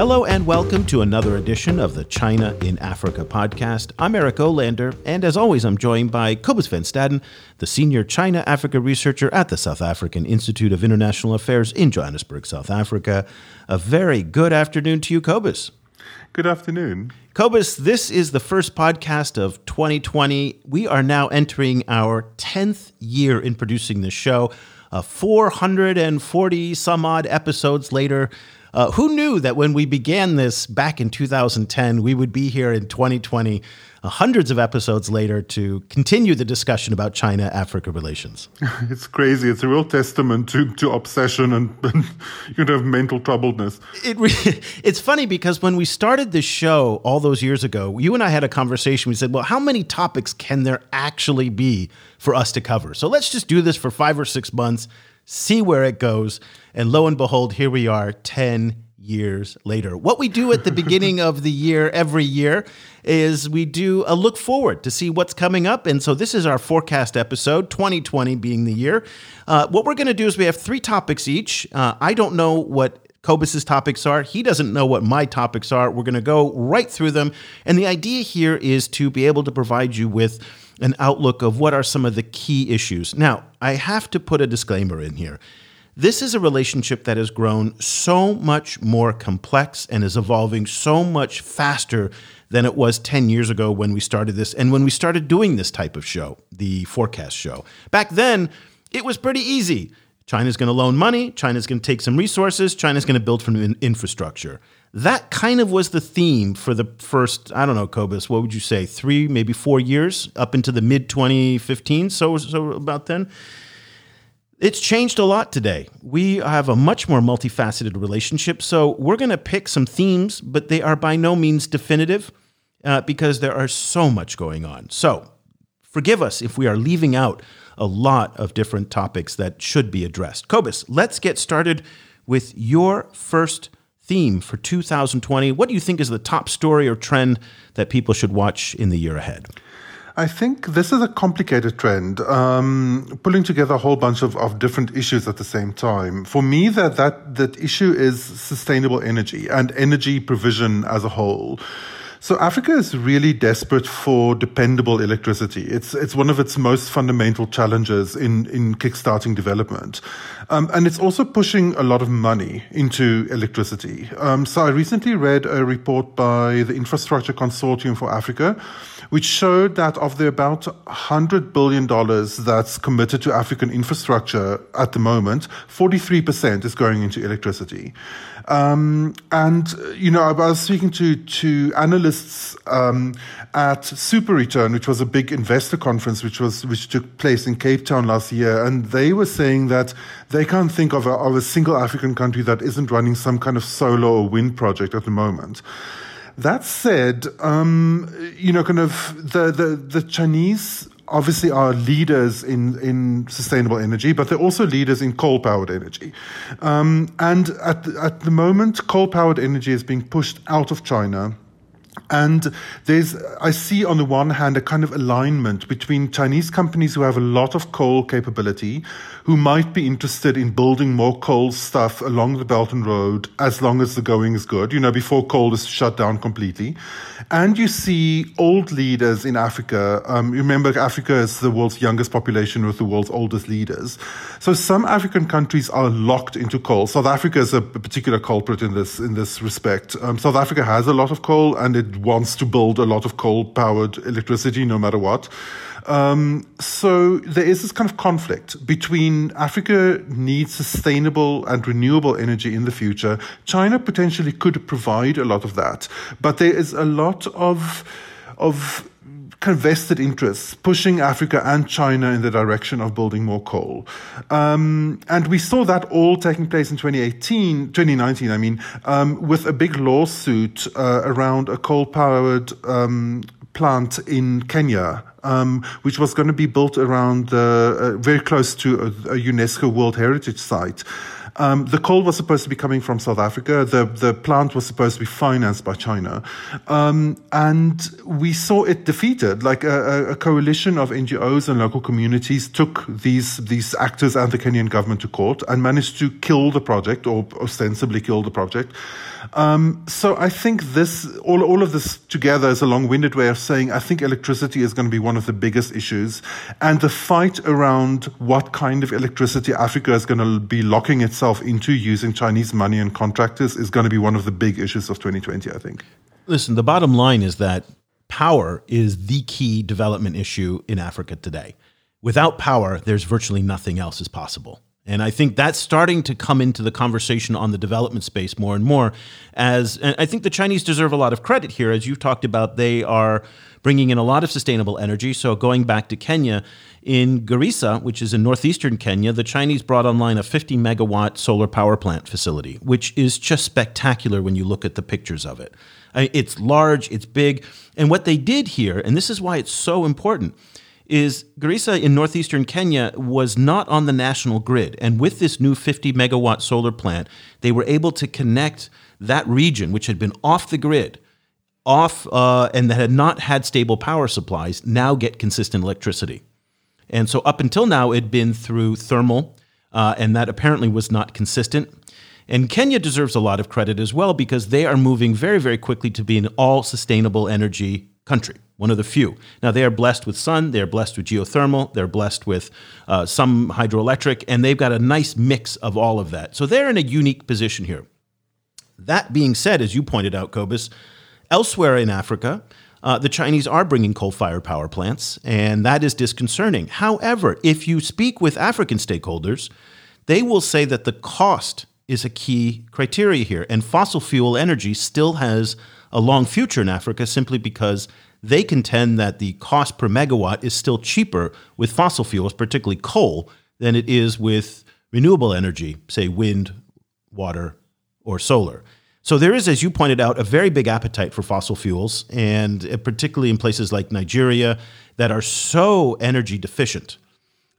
Hello and welcome to another edition of the China in Africa podcast. I'm Eric Olander, and as always, I'm joined by Cobus van Staden, the senior China Africa researcher at the South African Institute of International Affairs in Johannesburg, South Africa. A very good afternoon to you, Cobus. Good afternoon. Cobus, this is the first podcast of 2020. We are now entering our 10th year in producing this show. Uh, 440 some odd episodes later, uh, who knew that when we began this back in 2010, we would be here in 2020, uh, hundreds of episodes later, to continue the discussion about China Africa relations? It's crazy. It's a real testament to, to obsession and, and you know, mental troubledness. It re- it's funny because when we started this show all those years ago, you and I had a conversation. We said, well, how many topics can there actually be for us to cover? So let's just do this for five or six months see where it goes. And lo and behold, here we are 10 years later. What we do at the beginning of the year every year is we do a look forward to see what's coming up. And so this is our forecast episode, 2020 being the year. Uh, what we're going to do is we have three topics each. Uh, I don't know what Cobus's topics are. He doesn't know what my topics are. We're going to go right through them. And the idea here is to be able to provide you with an outlook of what are some of the key issues. Now, I have to put a disclaimer in here. This is a relationship that has grown so much more complex and is evolving so much faster than it was 10 years ago when we started this and when we started doing this type of show, the forecast show. Back then, it was pretty easy. China's going to loan money, China's going to take some resources, China's going to build from infrastructure that kind of was the theme for the first, I don't know, Cobus, what would you say, three, maybe four years up into the mid 2015, so, so about then. It's changed a lot today. We have a much more multifaceted relationship. So we're going to pick some themes, but they are by no means definitive uh, because there are so much going on. So forgive us if we are leaving out a lot of different topics that should be addressed. Cobus, let's get started with your first theme for 2020. What do you think is the top story or trend that people should watch in the year ahead? I think this is a complicated trend, um, pulling together a whole bunch of, of different issues at the same time. For me, that, that, that issue is sustainable energy and energy provision as a whole. So Africa is really desperate for dependable electricity. It's it's one of its most fundamental challenges in in kickstarting development, um, and it's also pushing a lot of money into electricity. Um, so I recently read a report by the Infrastructure Consortium for Africa, which showed that of the about $100 billion that's committed to African infrastructure at the moment, 43% is going into electricity. Um, and, you know, I was speaking to, to analysts um, at Super Return, which was a big investor conference which, was, which took place in Cape Town last year. And they were saying that they can't think of a, of a single African country that isn't running some kind of solar or wind project at the moment. That said, um, you know, kind of the, the, the Chinese obviously are leaders in, in sustainable energy, but they're also leaders in coal powered energy. Um, and at, at the moment, coal powered energy is being pushed out of China and there's, I see on the one hand a kind of alignment between Chinese companies who have a lot of coal capability, who might be interested in building more coal stuff along the Belt and Road as long as the going is good, you know, before coal is shut down completely. And you see old leaders in Africa. Um, remember, Africa is the world's youngest population with the world's oldest leaders. So some African countries are locked into coal. South Africa is a particular culprit in this, in this respect. Um, South Africa has a lot of coal and it wants to build a lot of coal powered electricity no matter what. Um, so there is this kind of conflict between Africa needs sustainable and renewable energy in the future. China potentially could provide a lot of that, but there is a lot of of kind of vested interests pushing Africa and China in the direction of building more coal. Um, and we saw that all taking place in 2018, 2019, I mean, um, with a big lawsuit uh, around a coal powered um, plant in Kenya um, which was going to be built around uh, uh, very close to a, a UNESCO World Heritage Site. Um, the coal was supposed to be coming from South Africa. The the plant was supposed to be financed by China, um, and we saw it defeated. Like a, a, coalition of NGOs and local communities took these these actors and the Kenyan government to court and managed to kill the project or ostensibly kill the project. Um, so I think this, all, all of this together is a long-winded way of saying I think electricity is going to be one of the biggest issues, and the fight around what kind of electricity Africa is going to be locking itself into using Chinese money and contractors is going to be one of the big issues of 2020. I think. Listen, the bottom line is that power is the key development issue in Africa today. Without power, there's virtually nothing else is possible. And I think that's starting to come into the conversation on the development space more and more. As and I think the Chinese deserve a lot of credit here, as you've talked about. They are bringing in a lot of sustainable energy. So going back to Kenya, in Garissa, which is in northeastern Kenya, the Chinese brought online a 50 megawatt solar power plant facility, which is just spectacular when you look at the pictures of it. It's large, it's big, and what they did here, and this is why it's so important is Garissa in northeastern Kenya was not on the national grid. And with this new 50 megawatt solar plant, they were able to connect that region, which had been off the grid, off uh, and that had not had stable power supplies, now get consistent electricity. And so up until now, it had been through thermal, uh, and that apparently was not consistent. And Kenya deserves a lot of credit as well because they are moving very, very quickly to be an all sustainable energy country one of the few. Now, they are blessed with sun, they're blessed with geothermal, they're blessed with uh, some hydroelectric, and they've got a nice mix of all of that. So they're in a unique position here. That being said, as you pointed out, Cobus, elsewhere in Africa, uh, the Chinese are bringing coal fired power plants, and that is disconcerting. However, if you speak with African stakeholders, they will say that the cost is a key criteria here, and fossil fuel energy still has a long future in Africa simply because they contend that the cost per megawatt is still cheaper with fossil fuels, particularly coal, than it is with renewable energy, say wind, water, or solar. So there is, as you pointed out, a very big appetite for fossil fuels, and uh, particularly in places like Nigeria that are so energy deficient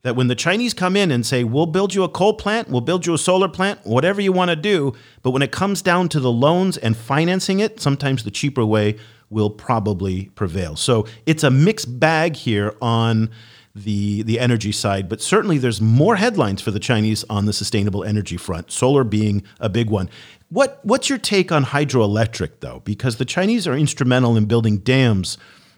that when the Chinese come in and say, we'll build you a coal plant, we'll build you a solar plant, whatever you want to do, but when it comes down to the loans and financing it, sometimes the cheaper way will probably prevail. So it's a mixed bag here on the the energy side, but certainly there's more headlines for the Chinese on the sustainable energy front. Solar being a big one. What what's your take on hydroelectric though? Because the Chinese are instrumental in building dams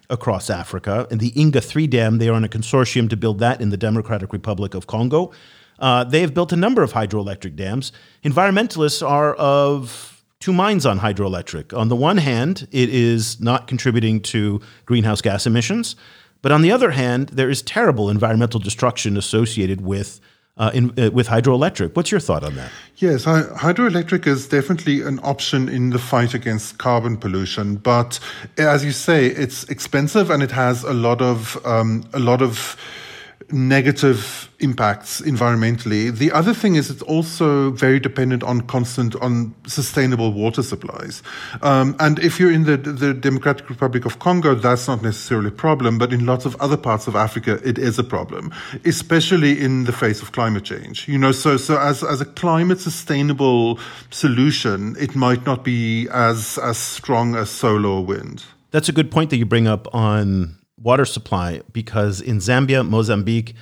across Africa. And the Inga 3 dam, they are on a consortium to build that in the Democratic Republic of Congo. Uh, they have built a number of hydroelectric dams. Environmentalists are of two minds on hydroelectric. On the one hand, it is not contributing to greenhouse gas emissions, but on the other hand, there is terrible environmental destruction associated with uh, in, uh, with hydroelectric. What's your thought on that? Yes, hydroelectric is definitely an option in the fight against carbon pollution, but as you say, it's expensive and it has a lot of um, a lot of negative impacts environmentally. The other thing is it's also very dependent on constant, on sustainable water supplies. Um, and if you're in the, the Democratic Republic of Congo, that's not necessarily a problem, but in lots of other parts of Africa, it is a problem, especially in the face of climate change. You know, so, so as, as a climate sustainable solution, it might not be as, as strong as solar or wind. That's a good point that you bring up on water supply because in Zambia, Mozambique,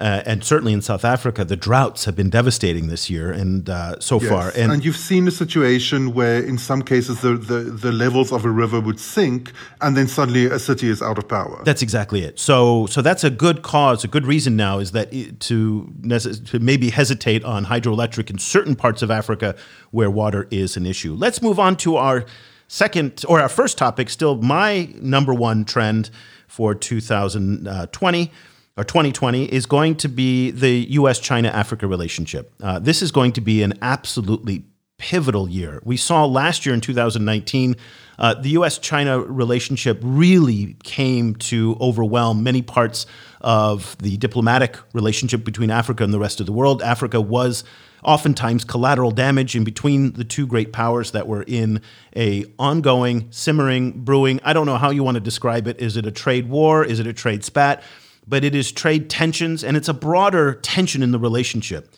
uh, and certainly in South Africa, the droughts have been devastating this year and uh, so yes. far. And, and, you've seen a situation where, in some cases, the, the, the, levels of a river would sink, and then suddenly a city is out of power. That's exactly it. So, so that's a good cause, a good reason now is that it, to to maybe hesitate on hydroelectric in certain parts of Africa where water is an issue. Let's move on to our second or our first topic. Still, my number one trend for 2020 or 2020 is going to be the US China Africa relationship. Uh, this is going to be an absolutely pivotal year. We saw last year in 2019, uh, the US China relationship really came to overwhelm many parts of the diplomatic relationship between Africa and the rest of the world. Africa was oftentimes collateral damage in between the two great powers that were in a ongoing simmering brewing i don't know how you want to describe it. Is it a trade war? Is it a trade spat? But it is trade tensions and it's a broader tension in the relationship.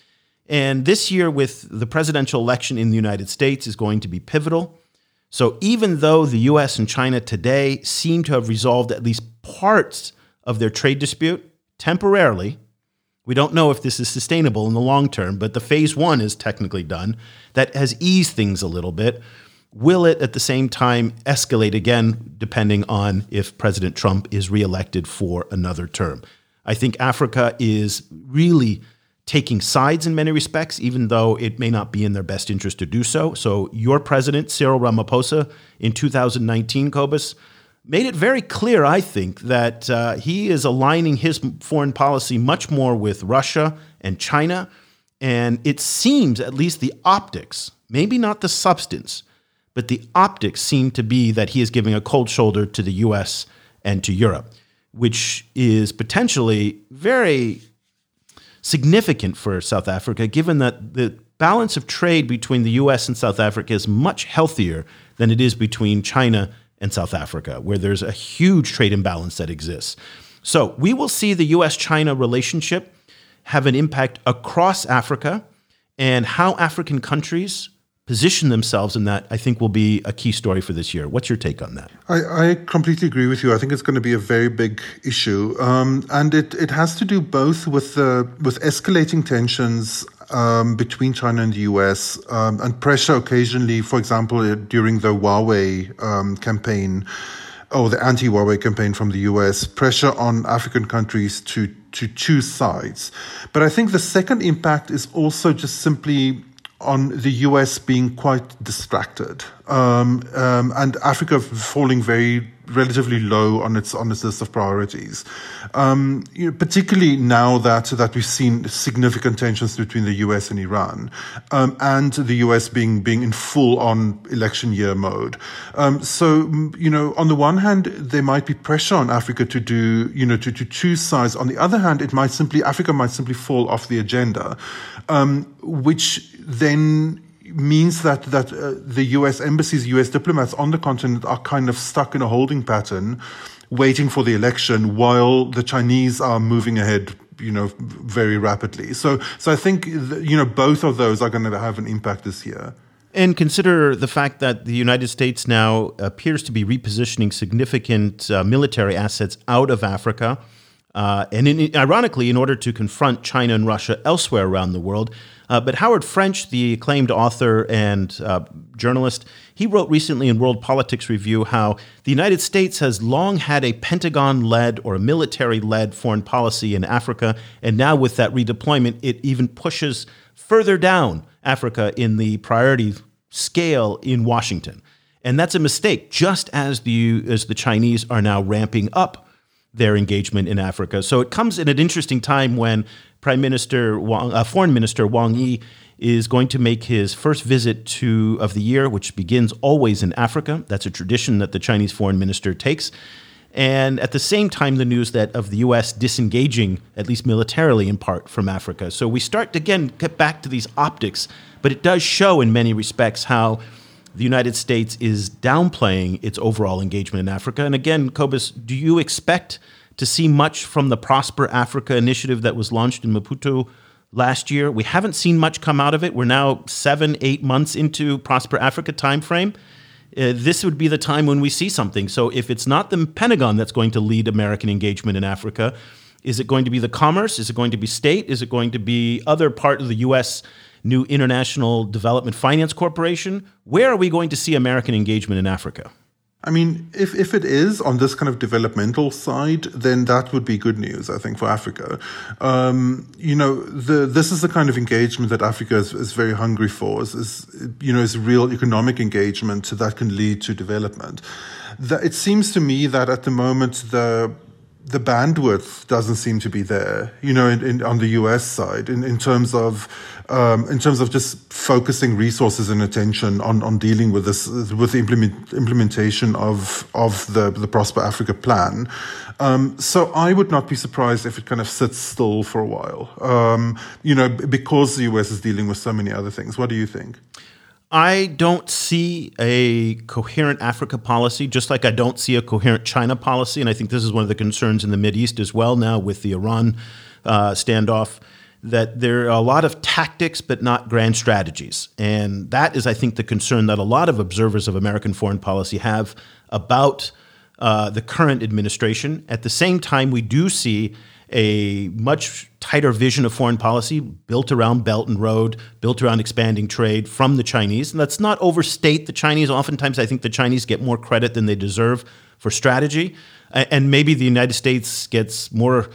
And this year, with the presidential election in the United States, is going to be pivotal. So, even though the US and China today seem to have resolved at least parts of their trade dispute temporarily, we don't know if this is sustainable in the long term, but the phase one is technically done. That has eased things a little bit. Will it at the same time escalate again, depending on if President Trump is reelected for another term? I think Africa is really taking sides in many respects, even though it may not be in their best interest to do so. So, your president, Cyril Ramaphosa, in 2019, Cobus, made it very clear, I think, that uh, he is aligning his foreign policy much more with Russia and China. And it seems, at least the optics, maybe not the substance, but the optics seem to be that he is giving a cold shoulder to the US and to Europe, which is potentially very significant for South Africa, given that the balance of trade between the US and South Africa is much healthier than it is between China and South Africa, where there's a huge trade imbalance that exists. So we will see the US China relationship have an impact across Africa and how African countries position themselves in that, I think will be a key story for this year. What's your take on that? I, I completely agree with you. I think it's going to be a very big issue, um, and it, it has to do both with with escalating tensions um, between China and the US um, and pressure occasionally, for example, uh, during the Huawei um, campaign or the anti Huawei campaign from the US, pressure on African countries to, to choose sides. But I think the second impact is also just simply on the US being quite distracted um, um, and Africa falling very relatively low on its on its list of priorities. Um, you know, particularly now that that we've seen significant tensions between the U.S. and Iran, um, and the U.S. being being in full on election year mode. Um, so you know, on the one hand, there might be pressure on Africa to do you know to to choose sides. On the other hand, it might simply Africa might simply fall off the agenda, um, which then means that that uh, the U.S. embassies, U.S. diplomats on the continent are kind of stuck in a holding pattern, waiting for the election while the Chinese are moving ahead. You know, very rapidly. So, so I think you know both of those are going to have an impact this year. And consider the fact that the United States now appears to be repositioning significant uh, military assets out of Africa. Uh, and in, ironically, in order to confront China and Russia elsewhere around the world, uh, but Howard French, the acclaimed author and uh, journalist, he wrote recently in World Politics Review how the United States has long had a Pentagon led or a military led foreign policy in Africa. And now, with that redeployment, it even pushes further down Africa in the priority scale in Washington. And that's a mistake, just as the, as the Chinese are now ramping up their engagement in Africa. So it comes at an interesting time when Prime Minister Wang, uh, Foreign Minister Wang Yi is going to make his first visit to of the year, which begins always in Africa. That's a tradition that the Chinese foreign minister takes. And at the same time, the news that of the U.S. disengaging, at least militarily in part, from Africa. So we start to again get back to these optics, but it does show in many respects how the United States is downplaying its overall engagement in Africa. And again, Cobus, do you expect to see much from the Prosper Africa initiative that was launched in Maputo last year. We haven't seen much come out of it. We're now seven, eight months into Prosper Africa timeframe. Uh, this would be the time when we see something. So if it's not the Pentagon that's going to lead American engagement in Africa, is it going to be the commerce? Is it going to be state? Is it going to be other part of the U.S. new International Development Finance Corporation? Where are we going to see American engagement in Africa? I mean, if, if it is on this kind of developmental side, then that would be good news, I think, for Africa. Um, you know, the, this is the kind of engagement that Africa is, is very hungry for, is, is, you know, is real economic engagement that can lead to development. it seems to me that at the moment, the the bandwidth doesn't seem to be there, you know, in, in, on the US side, in, in terms of um, in terms of just focusing resources and attention on, on dealing with this with the implement, implementation of of the the Prosper Africa plan. Um, so I would not be surprised if it kind of sits still for a while, um, you know, because the US is dealing with so many other things. What do you think? I don't see a coherent Africa policy, just like I don't see a coherent China policy. And I think this is one of the concerns in the East as well now with the Iran uh, standoff, that there are a lot of tactics, but not grand strategies. And that is, I think, the concern that a lot of observers of American foreign policy have about uh, the current administration. At the same time, we do see a much tighter vision of foreign policy built around Belt and Road, built around expanding trade from the Chinese. And let's not overstate the Chinese. Oftentimes, I think the Chinese get more credit than they deserve for strategy. And maybe the United States gets more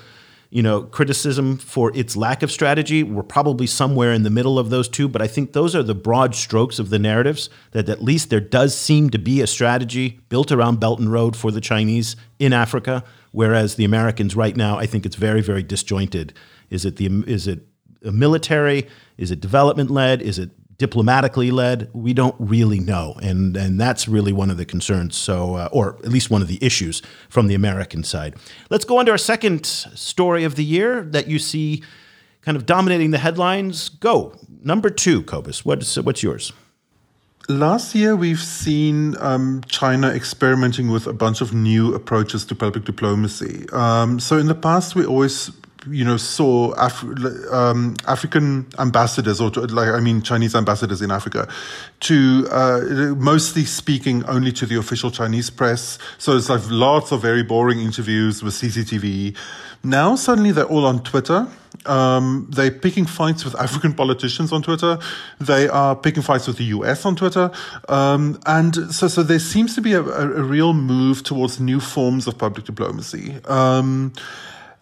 you know, criticism for its lack of strategy. We're probably somewhere in the middle of those two, but I think those are the broad strokes of the narratives that at least there does seem to be a strategy built around Belt and Road for the Chinese in Africa, whereas the Americans right now, I think it's very, very disjointed. Is it the is it military? Is it development led? Is it diplomatically led? We don't really know, and and that's really one of the concerns. So, uh, or at least one of the issues from the American side. Let's go on to our second story of the year that you see kind of dominating the headlines. Go number two, Cobus. What's what's yours? Last year, we've seen um, China experimenting with a bunch of new approaches to public diplomacy. Um, so, in the past, we always you know saw Af- um, African ambassadors or like I mean Chinese ambassadors in Africa to uh, mostly speaking only to the official Chinese press. So it's like lots of very boring interviews with CCTV. Now suddenly they're all on Twitter. Um, they're picking fights with African politicians on Twitter. They are picking fights with the US on Twitter. Um, and so, so there seems to be a, a, a, real move towards new forms of public diplomacy. Um,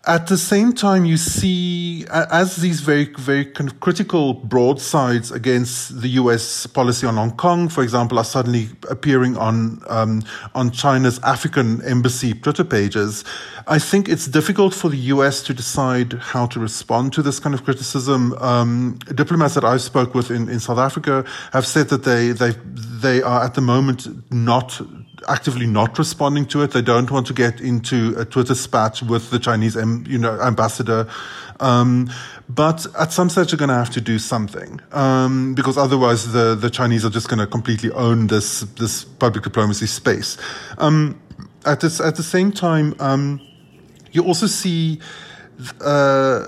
at the same time, you see, as these very, very kind of critical broadsides against the U.S. policy on Hong Kong, for example, are suddenly appearing on um, on China's African embassy Twitter pages. I think it's difficult for the U.S. to decide how to respond to this kind of criticism. Um, diplomats that I've spoke with in, in South Africa have said that they they they are at the moment not actively not responding to it. They don't want to get into a Twitter spat with the Chinese, you know, ambassador. Um, but at some stage, they're going to have to do something um, because otherwise, the the Chinese are just going to completely own this this public diplomacy space. Um, at this at the same time, um, you also see. Uh,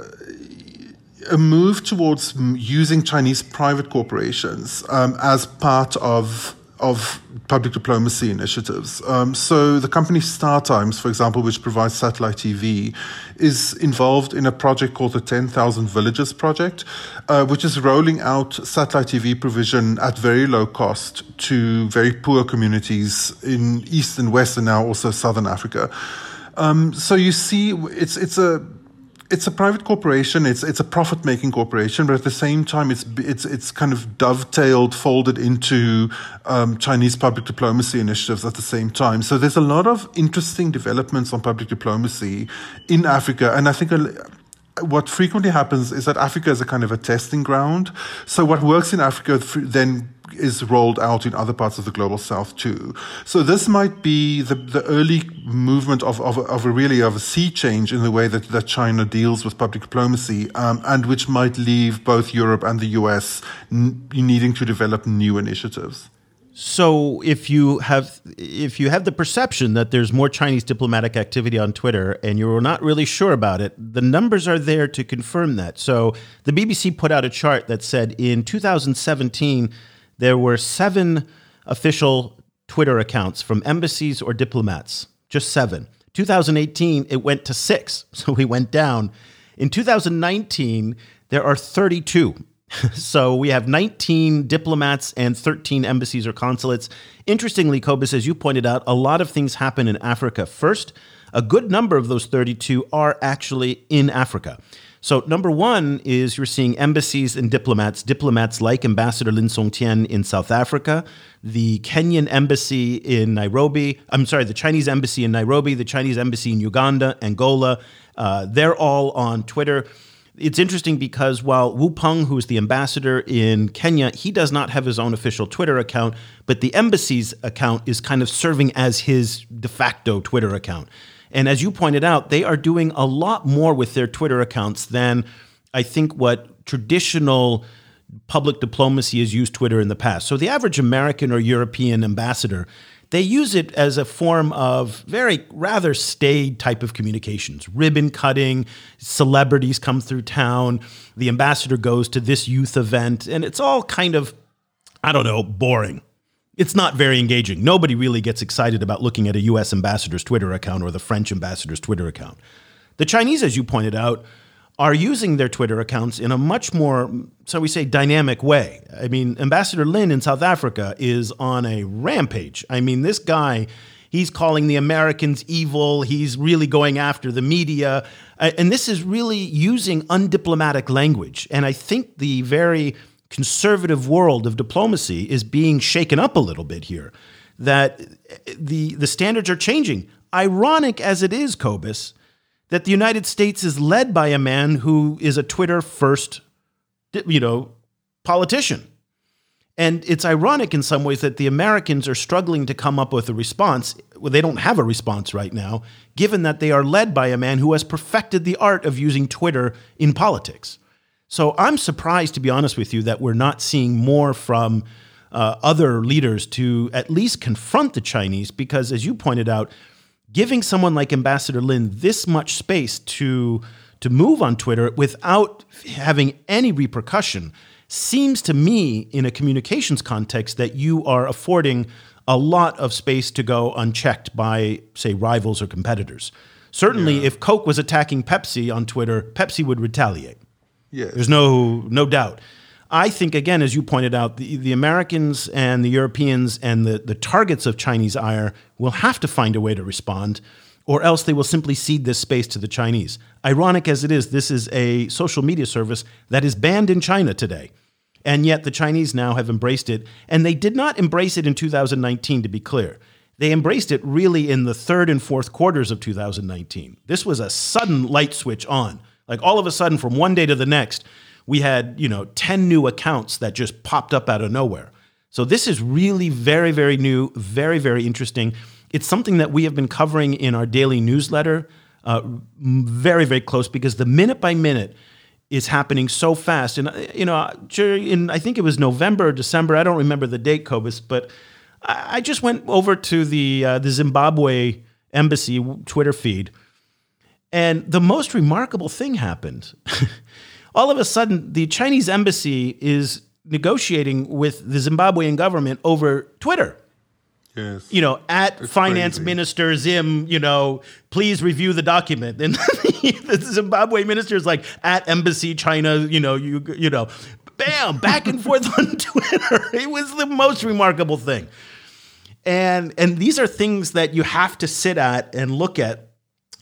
a move towards using Chinese private corporations um, as part of of public diplomacy initiatives. Um, so the company Star Times, for example, which provides satellite TV, is involved in a project called the 10,000 Villages Project, uh, which is rolling out satellite TV provision at very low cost to very poor communities in East and West and now also Southern Africa. Um, so you see, it's it's a it's a private corporation. It's it's a profit making corporation, but at the same time, it's it's it's kind of dovetailed, folded into um, Chinese public diplomacy initiatives at the same time. So there's a lot of interesting developments on public diplomacy in Africa, and I think. A, what frequently happens is that Africa is a kind of a testing ground. So what works in Africa then is rolled out in other parts of the global south too. So this might be the, the early movement of, of, of a really of a sea change in the way that, that China deals with public diplomacy, um, and which might leave both Europe and the US n- needing to develop new initiatives. So if you have if you have the perception that there's more Chinese diplomatic activity on Twitter and you're not really sure about it, the numbers are there to confirm that. So the BBC put out a chart that said in 2017 there were seven official Twitter accounts from embassies or diplomats, just seven. 2018, it went to six, so we went down. In 2019, there are 32. so we have 19 diplomats and 13 embassies or consulates. Interestingly, Cobus, as you pointed out, a lot of things happen in Africa. First, a good number of those 32 are actually in Africa. So, number one is you're seeing embassies and diplomats, diplomats like Ambassador Lin Songtian in South Africa, the Kenyan embassy in Nairobi, I'm sorry, the Chinese embassy in Nairobi, the Chinese embassy in Uganda, Angola. Uh, they're all on Twitter. It's interesting because while Wu Peng, who is the ambassador in Kenya, he does not have his own official Twitter account, but the embassy's account is kind of serving as his de facto Twitter account. And as you pointed out, they are doing a lot more with their Twitter accounts than I think what traditional public diplomacy has used Twitter in the past. So the average American or European ambassador, they use it as a form of very rather staid type of communications. Ribbon cutting, celebrities come through town, the ambassador goes to this youth event, and it's all kind of I don't know, boring it's not very engaging. Nobody really gets excited about looking at a US ambassador's Twitter account or the French ambassador's Twitter account. The Chinese, as you pointed out, are using their Twitter accounts in a much more, so we say, dynamic way. I mean, Ambassador Lin in South Africa is on a rampage. I mean, this guy, he's calling the Americans evil. He's really going after the media. And this is really using undiplomatic language. And I think the very conservative world of diplomacy is being shaken up a little bit here. That the the standards are changing. Ironic as it is, Cobus, that the United States is led by a man who is a Twitter first, you know, politician. And it's ironic in some ways that the Americans are struggling to come up with a response. Well, they don't have a response right now, given that they are led by a man who has perfected the art of using Twitter in politics. So I'm surprised, to be honest with you, that we're not seeing more from uh, other leaders to at least confront the Chinese, because as you pointed out, giving someone like Ambassador Lin this much space to to move on Twitter without having any repercussion seems to me, in a communications context, that you are affording a lot of space to go unchecked by, say, rivals or competitors. Certainly, yeah. if Coke was attacking Pepsi on Twitter, Pepsi would retaliate. Yes. There's no no doubt. I think again, as you pointed out, the, the Americans and the Europeans and the, the targets of Chinese ire will have to find a way to respond, or else they will simply cede this space to the Chinese. Ironic as it is, this is a social media service that is banned in China today. And yet the Chinese now have embraced it. And they did not embrace it in 2019, to be clear. They embraced it really in the third and fourth quarters of 2019. This was a sudden light switch on. Like all of a sudden, from one day to the next, we had, you know, 10 new accounts that just popped up out of nowhere. So this is really very, very new, very, very interesting. It's something that we have been covering in our daily newsletter, uh, very, very close because the minute by minute is happening so fast. And, uh, you know, in, I think it was November or December, I don't remember the date, Cobus, but I just went over to the, uh, the Zimbabwe embassy Twitter feed and the most remarkable thing happened. All of a sudden, the Chinese embassy is negotiating with the Zimbabwean government over Twitter. Yes. You know, at it's finance crazy. minister Zim, you know, please review the document. And the Zimbabwe minister is like at embassy China, you know, you you know, bam, back and forth on Twitter. It was the most remarkable thing. And and these are things that you have to sit at and look at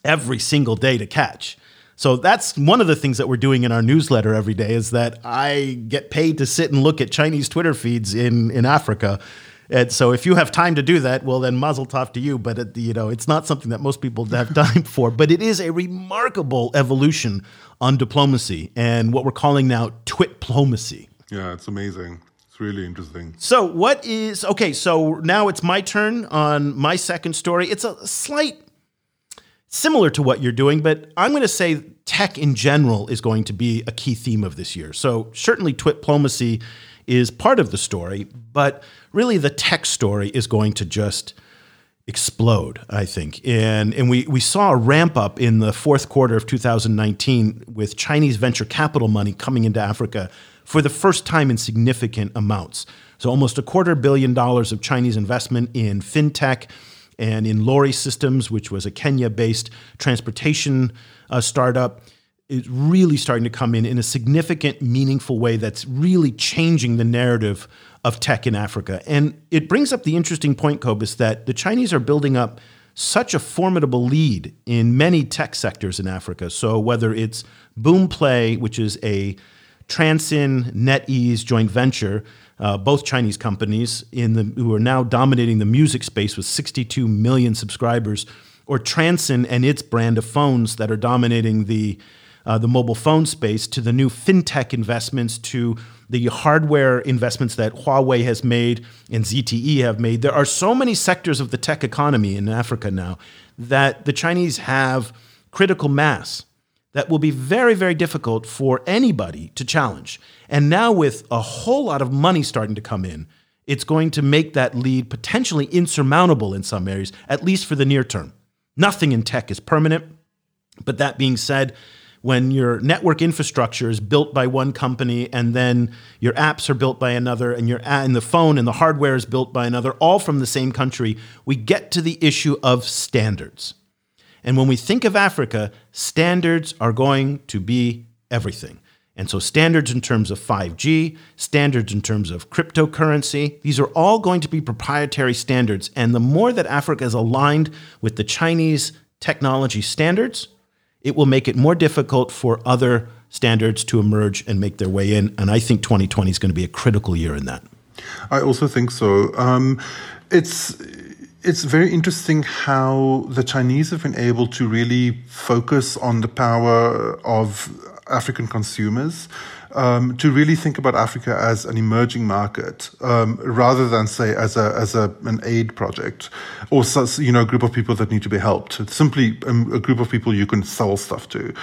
every single day to catch. So that's one of the things that we're doing in our newsletter every day is that I get paid to sit and look at Chinese Twitter feeds in in Africa. And so if you have time to do that, well then mazel tov to you, but it, you know, it's not something that most people have time for, but it is a remarkable evolution on diplomacy and what we're calling now twitplomacy. Yeah, it's amazing. It's really interesting. So, what is okay? So now it's my turn on my second story. It's a slight similar to what you're doing, but I'm going to say tech in general is going to be a key theme of this year. So certainly twitplomacy is part of the story, but really the tech story is going to just explode, I think. And and we we saw a ramp up in the fourth quarter of 2019 with Chinese venture capital money coming into Africa for the first time in significant amounts. So almost a quarter billion dollars of Chinese investment in fintech and in Lori Systems, which was a Kenya based transportation uh, startup, is really starting to come in in a significant, meaningful way that's really changing the narrative of tech in Africa. And it brings up the interesting point, Cobus, that the Chinese are building up such a formidable lead in many tech sectors in Africa. So whether it's Boomplay, which is a Transsion NetEase joint venture, uh, both Chinese companies in the, who are now dominating the music space with 62 million subscribers, or Transsion and its brand of phones that are dominating the uh, the mobile phone space, to the new fintech investments, to the hardware investments that Huawei has made and ZTE have made. There are so many sectors of the tech economy in Africa now that the Chinese have critical mass that will be very, very difficult for anybody to challenge. And now, with a whole lot of money starting to come in, it's going to make that lead potentially insurmountable in some areas, at least for the near term. Nothing in tech is permanent. But that being said, when your network infrastructure is built by one company and then your apps are built by another and your and the phone and the hardware is built by another all from the same country we get to the issue of standards and when we think of Africa, standards are going to be everything. And so, standards in terms of 5G, standards in terms of cryptocurrency, these are all going to be proprietary standards. And the more that Africa is aligned with the Chinese technology standards, it will make it more difficult for other standards to emerge and make their way in. And I think 2020 is going to be a critical year in that. I also think so. Um, it's it's very interesting how the Chinese have been able to really focus on the power of African consumers. Um, to really think about Africa as an emerging market um, rather than say as a as a an aid project or you know a group of people that need to be helped. It's simply a, a group of people you can sell stuff to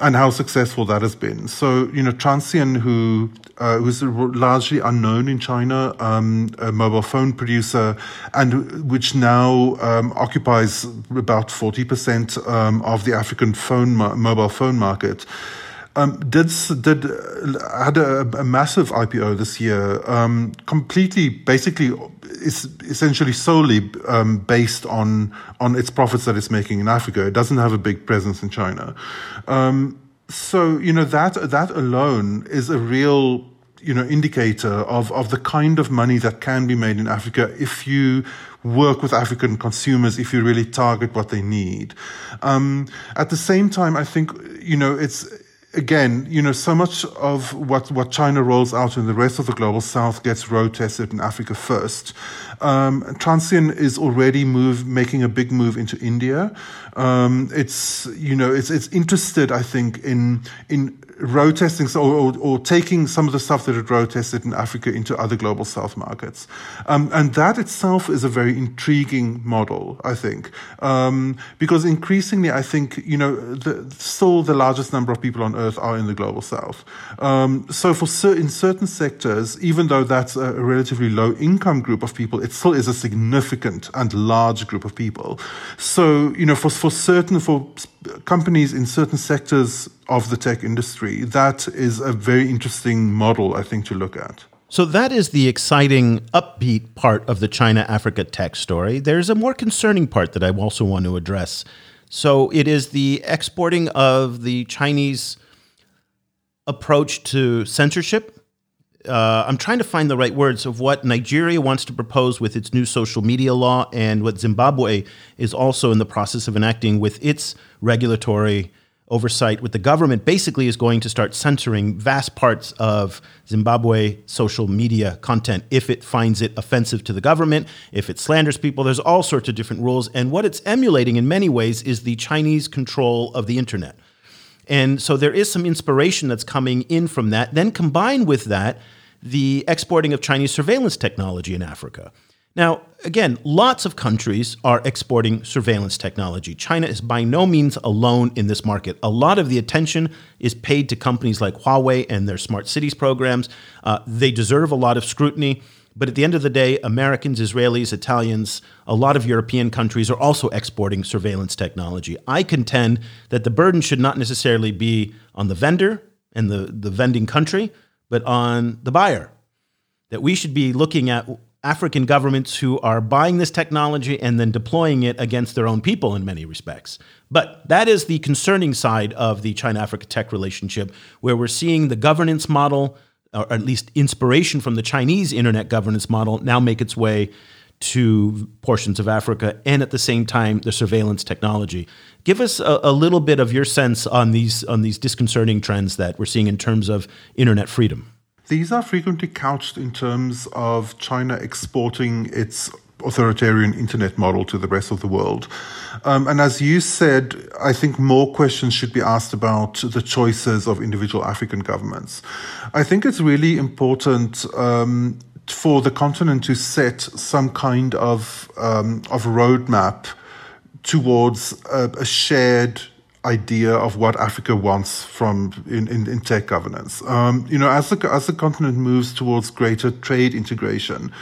and how successful that has been. So, you know, Transsion, who uh, largely unknown in China, um, a mobile phone producer, and which now um, occupies about forty percent um, of the African phone mobile phone market. Um, did did had a, a, massive IPO this year, um, completely, basically, is essentially solely um, based on on its profits that it's making in Africa. It doesn't have a big presence in China. Um, so you know that that alone is a real you know indicator of of the kind of money that can be made in Africa if you work with African consumers if you really target what they need. Um, at the same time, I think you know it's again, you know, so much of what, what China rolls out in the rest of the global south gets road tested in Africa first. Um, is already move, making a big move into India. Um, it's, you know, it's, it's interested, I think, in, in road testing or, or, or, taking some of the stuff that it road tested in Africa into other global south markets. Um, and that itself is a very intriguing model, I think, um, because increasingly, I think, you know, the, still the largest number of people on earth are in the global south. Um, so for cer- in certain sectors, even though that's a, a relatively low income group of people, it still is a significant and large group of people. So, you know, for, for certain, for companies in certain sectors of the tech industry, that is a very interesting model, I think, to look at. So that is the exciting, upbeat part of the China Africa tech story. There's a more concerning part that I also want to address. So it is the exporting of the Chinese approach to censorship. Uh, I'm trying to find the right words of what Nigeria wants to propose with its new social media law and what Zimbabwe is also in the process of enacting with its regulatory oversight with the government basically is going to start censoring vast parts of Zimbabwe social media content if it finds it offensive to the government, if it slanders people. There's all sorts of different rules. And what it's emulating in many ways is the Chinese control of the internet. And so there is some inspiration that's coming in from that. Then combined with that, the exporting of Chinese surveillance technology in Africa. Now, again, lots of countries are exporting surveillance technology. China is by no means alone in this market. A lot of the attention is paid to companies like Huawei and their smart cities programs. Uh, they deserve a lot of scrutiny. But at the end of the day, Americans, Israelis, Italians, a lot of European countries are also exporting surveillance technology. I contend that the burden should not necessarily be on the vendor and the, the vending country, but on the buyer. That we should be looking at African governments who are buying this technology and then deploying it against their own people in many respects. But that is the concerning side of the China Africa tech relationship, where we're seeing the governance model, or at least inspiration from the Chinese internet governance model, now make its way to portions of Africa, and at the same time, the surveillance technology. Give us a, a, little bit of your sense on these on these disconcerting trends that we're seeing in terms of internet freedom. These are frequently couched in terms of China exporting its authoritarian internet model to the rest of the world. Um, and as you said, I think more questions should be asked about the choices of individual African governments. I think it's really important um, for the continent to set some kind of um, of roadmap towards a, a, shared idea of what Africa wants from in, in, in tech governance. Um, you know, as the as the continent moves towards greater trade integration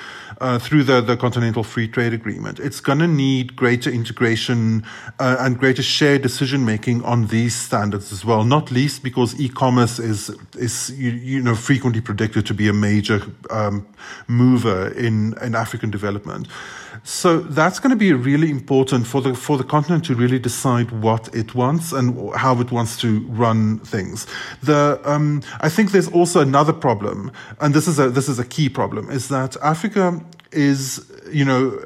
uh, through the, the Continental Free Trade Agreement. It's going to need greater integration uh, and greater shared decision making on these standards as well. Not least because e-commerce is is you, you know frequently predicted to be a major um, mover in in African development. So that's going to be really important for the for the continent to really decide what it wants and how it wants to run things. The um, I think there's also another problem, and this is a this is a key problem, is that Africa is you know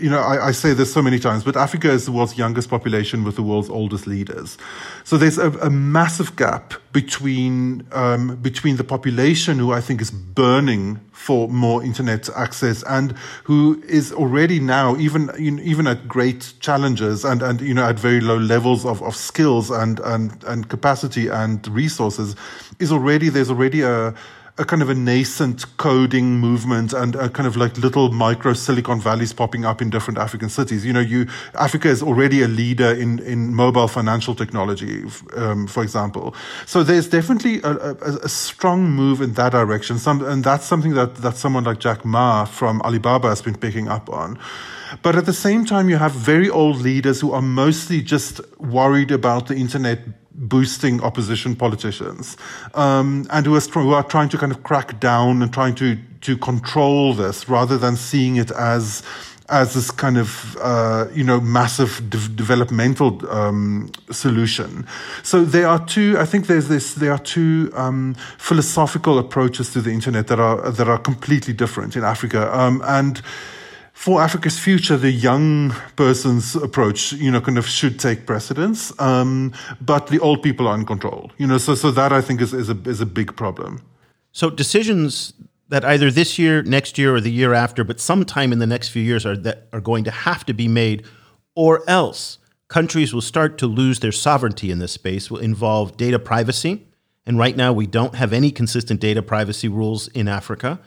you know, I, I, say this so many times, but Africa is the world's youngest population with the world's oldest leaders. So there's a, a massive gap between um, between the population who I think is burning for more internet access and who is already now even even at great challenges and and you know at very low levels of, of skills and and and capacity and resources is already there's already a a kind of a nascent coding movement and a kind of like little micro Silicon Valleys popping up in different African cities. You know, you Africa is already a leader in in mobile financial technology, um, for example. So there's definitely a, a, a, strong move in that direction. Some and that's something that that someone like Jack Ma from Alibaba has been picking up on. But at the same time, you have very old leaders who are mostly just worried about the internet boosting opposition politicians, um, and who are, trying to kind of crack down and trying to to control this rather than seeing it as as this kind of uh, you know massive de- developmental um, solution. So there are two. I think there's this. There are two um, philosophical approaches to the internet that are that are completely different in Africa, um, and for Africa's future, the young person's approach, you know, kind of should take precedence. Um, but the old people are in control, you know, so, so that I think is, is, a, is a big problem. So decisions that either this year, next year, or the year after, but sometime in the next few years are that are going to have to be made, or else countries will start to lose their sovereignty in this space, will involve data privacy. And right now, we don't have any consistent data privacy rules in Africa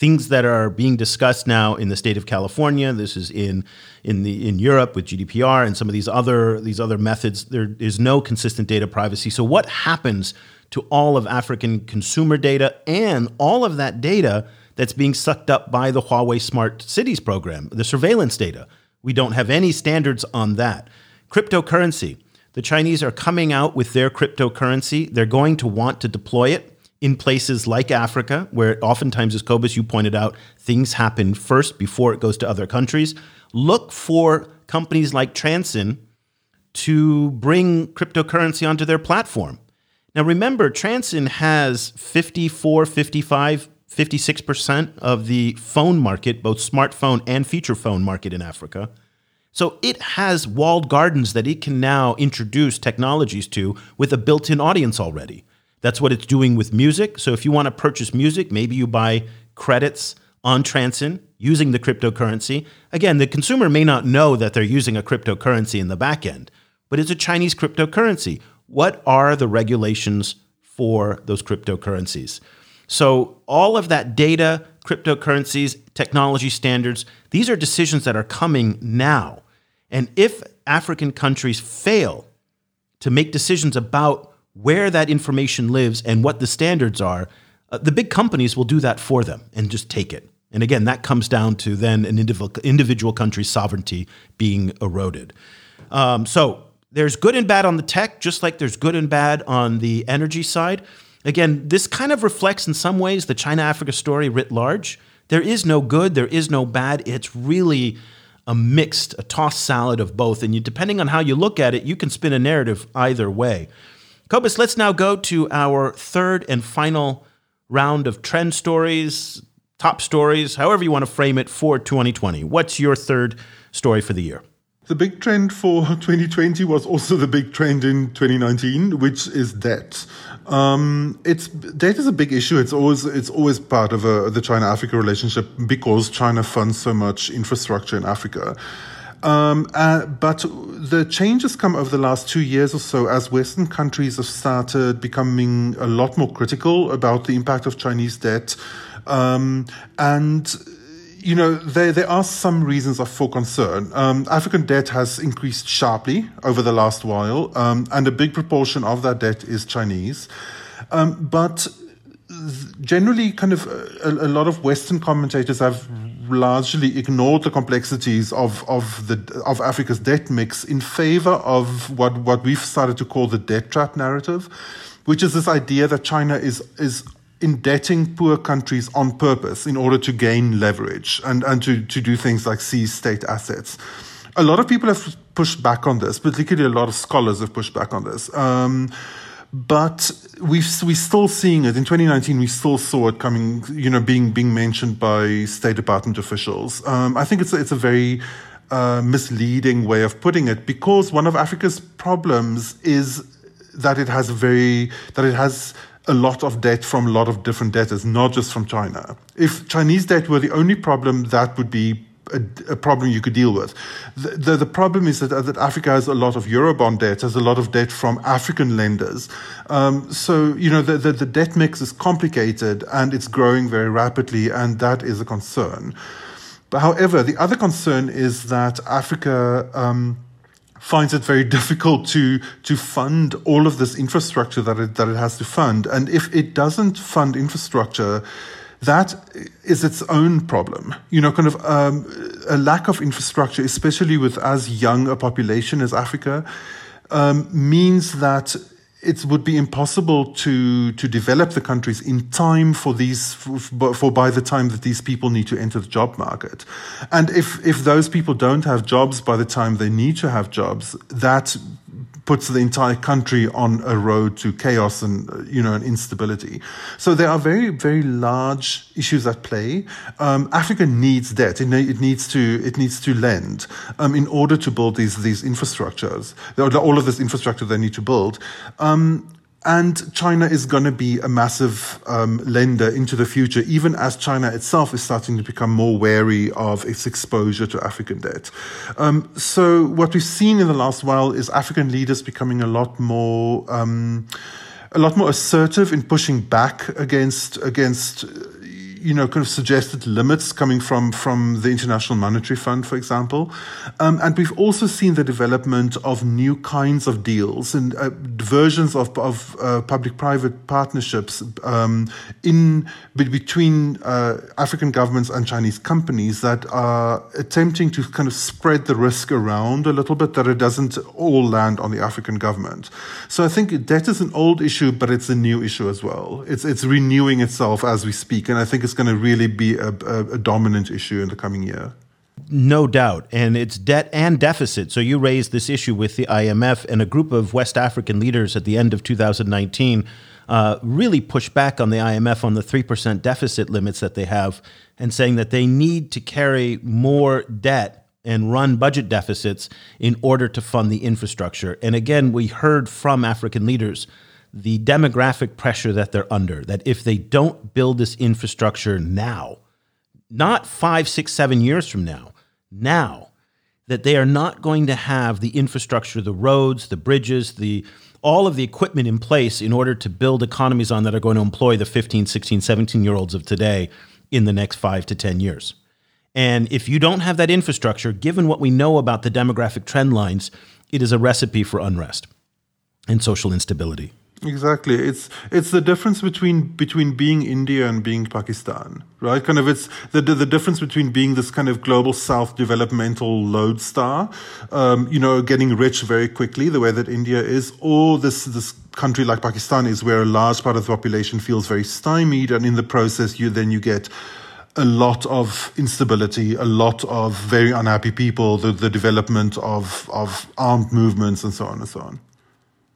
things that are being discussed now in the state of California. This is in in the in Europe with GDPR and some of these other these other methods. There is no consistent data privacy. So what happens to all of African consumer data and all of that data that's being sucked up by the Huawei Smart Cities program, the surveillance data? We don't have any standards on that. Cryptocurrency. The Chinese are coming out with their cryptocurrency. They're going to want to deploy it in places like Africa, where oftentimes, as Cobus, you pointed out, things happen first before it goes to other countries. Look for companies like Transsion to bring cryptocurrency onto their platform. Now, remember, Transsion has 54, 55, 56% of the phone market, both smartphone and feature phone market in Africa. So it has walled gardens that it can now introduce technologies to with a built in audience already. That's what it's doing with music. So if you want to purchase music, maybe you buy credits on Transsion using the cryptocurrency. Again, the consumer may not know that they're using a cryptocurrency in the back end, but it's a Chinese cryptocurrency. What are the regulations for those cryptocurrencies? So, all of that data, cryptocurrencies, technology standards, these are decisions that are coming now. And if African countries fail to make decisions about where that information lives and what the standards are, uh, the big companies will do that for them and just take it. And again, that comes down to then an individual, country's sovereignty being eroded. Um, so there's good and bad on the tech, just like there's good and bad on the energy side. Again, this kind of reflects in some ways the China Africa story writ large. There is no good, there is no bad. It's really a mixed, a tossed salad of both. And you, depending on how you look at it, you can spin a narrative either way. Cobus, let's now go to our third and final round of trend stories. top stories, however you want to frame it for 2020. What's your third story for the year? The big trend for 2020 was also the big trend in 2019, which is debt. Um, it's debt is a big issue. It's always it's always part of a, the China-Africa relationship because China funds so much infrastructure in Africa. Um, uh, but the changes come over the last two years or so as Western countries have started becoming a lot more critical about the impact of Chinese debt. Um, and you know, there, there are some reasons for concern. Um, African debt has increased sharply over the last while, um, and a big proportion of that debt is Chinese. Um, but generally, kind of a, a, lot of Western commentators have largely ignored the complexities of, of the of Africa's debt mix in favor of what, what we've started to call the debt trap narrative, which is this idea that China is is indebting poor countries on purpose in order to gain leverage and, and to, to do things like seize state assets. A lot of people have pushed back on this, particularly a lot of scholars have pushed back on this. Um, but we've we're still seeing it in 2019. We still saw it coming, you know, being being mentioned by State Department officials. Um, I think it's a, it's a very uh, misleading way of putting it because one of Africa's problems is that it has a very that it has a lot of debt from a lot of different debtors, not just from China. If Chinese debt were the only problem, that would be a, a, problem you could deal with. The, the, the, problem is that, that Africa has a lot of Eurobond debt, has a lot of debt from African lenders. Um, so, you know, the, the, the, debt mix is complicated and it's growing very rapidly, and that is a concern. But however, the other concern is that Africa. Um, finds it very difficult to to fund all of this infrastructure that it that it has to fund. And if it doesn't fund infrastructure, that is its own problem. You know, kind of um, a lack of infrastructure, especially with as young a population as Africa, um, means that it would be impossible to to develop the countries in time for these for, for, by the time that these people need to enter the job market and if if those people don't have jobs by the time they need to have jobs that puts the entire country on a road to chaos and you know and instability. So there are very very large issues at play. Um, Africa needs debt. It, it, needs to it needs to lend um, in order to build these these infrastructures. All of this infrastructure they need to build. Um, and China is going to be a massive um, lender into the future, even as China itself is starting to become more wary of its exposure to African debt. Um, so, what we've seen in the last while is African leaders becoming a lot more. Um, a lot more assertive in pushing back against against you know, kind of suggested limits coming from, from the International Monetary Fund, for example. Um, and we've also seen the development of new kinds of deals and uh, versions of, of uh, public-private partnerships um, in between uh, African governments and Chinese companies that are attempting to kind of spread the risk around a little bit, that it doesn't all land on the African government. So I think debt is an old issue, but it's a new issue as well. It's it's renewing itself as we speak, and I think going to really be a, a, a dominant issue in the coming year. No doubt. And it's debt and deficit. So you raised this issue with the IMF, and a group of West African leaders at the end of 2019 uh, really pushed back on the IMF on the 3% deficit limits that they have, and saying that they need to carry more debt and run budget deficits in order to fund the infrastructure. And again, we heard from African leaders the demographic pressure that they're under, that if they don't build this infrastructure now, not five, six, seven years from now, now, that they are not going to have the infrastructure, the roads, the bridges, the all of the equipment in place in order to build economies on that are going to employ the 15, 16, 17 year olds of today in the next five to 10 years. And if you don't have that infrastructure, given what we know about the demographic trend lines, it is a recipe for unrest and social instability. Exactly. It's it's the difference between between being India and being Pakistan, right? Kind of it's the the, difference between being this kind of global south developmental lodestar, um, you know, getting rich very quickly, the way that India is, or this this country like Pakistan is, where a large part of the population feels very stymied, and in the process, you then you get a lot of instability, a lot of very unhappy people, the, the development of, of armed movements, and so on and so on.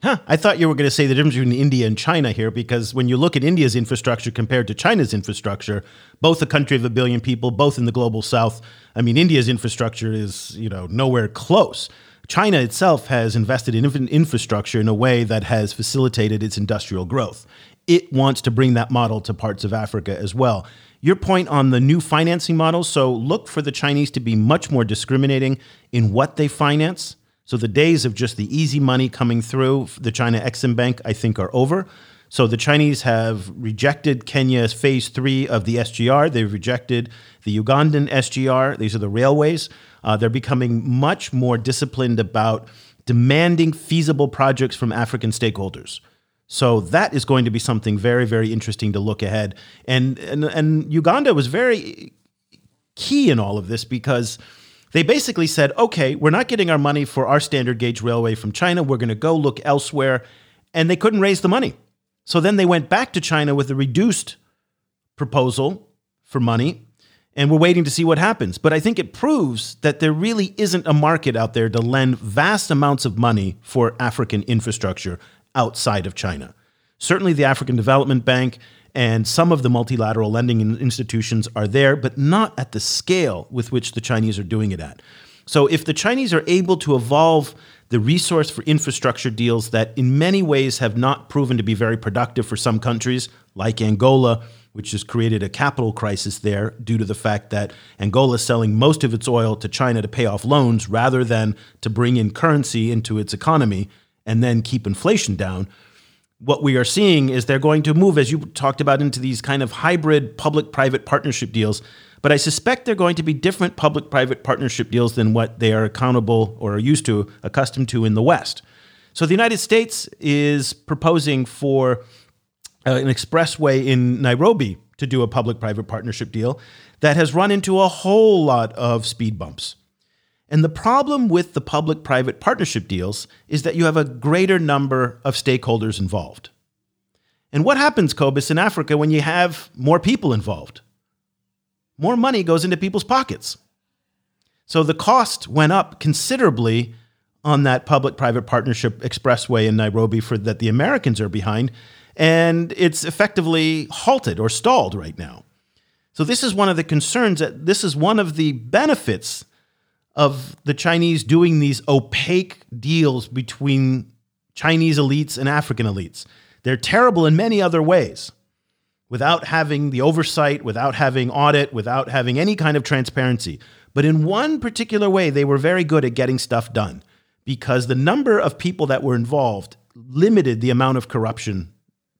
Huh, I thought you were going to say the difference between India and China here, because when you look at India's infrastructure compared to China's infrastructure, both a country of a billion people, both in the global south, I mean, India's infrastructure is, you know, nowhere close. China itself has invested in infrastructure in a way that has facilitated its industrial growth. It wants to bring that model to parts of Africa as well. Your point on the new financing models, so look for the Chinese to be much more discriminating in what they finance so the days of just the easy money coming through the China Exim Bank, I think, are over. So the Chinese have rejected Kenya's phase three of the SGR. They've rejected the Ugandan SGR. These are the railways. Uh, they're becoming much more disciplined about demanding feasible projects from African stakeholders. So that is going to be something very, very interesting to look ahead. And and, and Uganda was very key in all of this because they basically said, okay, we're not getting our money for our standard gauge railway from China. We're going to go look elsewhere. And they couldn't raise the money. So then they went back to China with a reduced proposal for money. And we're waiting to see what happens. But I think it proves that there really isn't a market out there to lend vast amounts of money for African infrastructure outside of China. Certainly, the African Development Bank and some of the multilateral lending institutions are there, but not at the scale with which the Chinese are doing it at. So, if the Chinese are able to evolve the resource for infrastructure deals that in many ways have not proven to be very productive for some countries, like Angola, which has created a capital crisis there due to the fact that Angola is selling most of its oil to China to pay off loans rather than to bring in currency into its economy and then keep inflation down what we are seeing is they're going to move, as you talked about, into these kind of hybrid public private partnership deals. But I suspect they're going to be different public private partnership deals than what they are accountable or are used to, accustomed to in the West. So the United States is proposing for uh, an expressway in Nairobi to do a public private partnership deal that has run into a whole lot of speed bumps. And the problem with the public private partnership deals is that you have a greater number of stakeholders involved. And what happens, Cobus, in Africa when you have more people involved? More money goes into people's pockets. So the cost went up considerably on that public private partnership expressway in Nairobi for that the Americans are behind and it's effectively halted or stalled right now. So this is one of the concerns that this is one of the benefits of the Chinese doing these opaque deals between Chinese elites and African elites. They're terrible in many other ways. Without having the oversight, without having audit, without having any kind of transparency. But in one particular way, they were very good at getting stuff done because the number of people that were involved limited the amount of corruption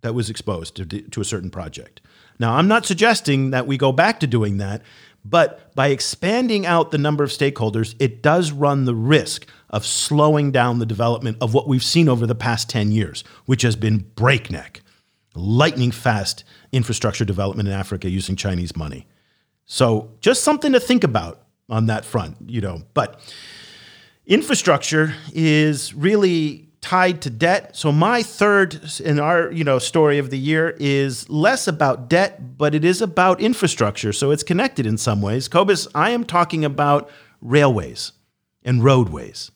that was exposed to, to a certain project. Now, I'm not suggesting that we go back to doing that, but by expanding out the number of stakeholders, it does run the risk of slowing down the development of what we've seen over the past 10 years, which has been breakneck, lightning fast infrastructure development in Africa using Chinese money. So, just something to think about on that front, you know. But infrastructure is really tied to debt. So my third in our, you know, story of the year is less about debt, but it is about infrastructure. So it's connected in some ways. Cobus, I am talking about railways and roadways.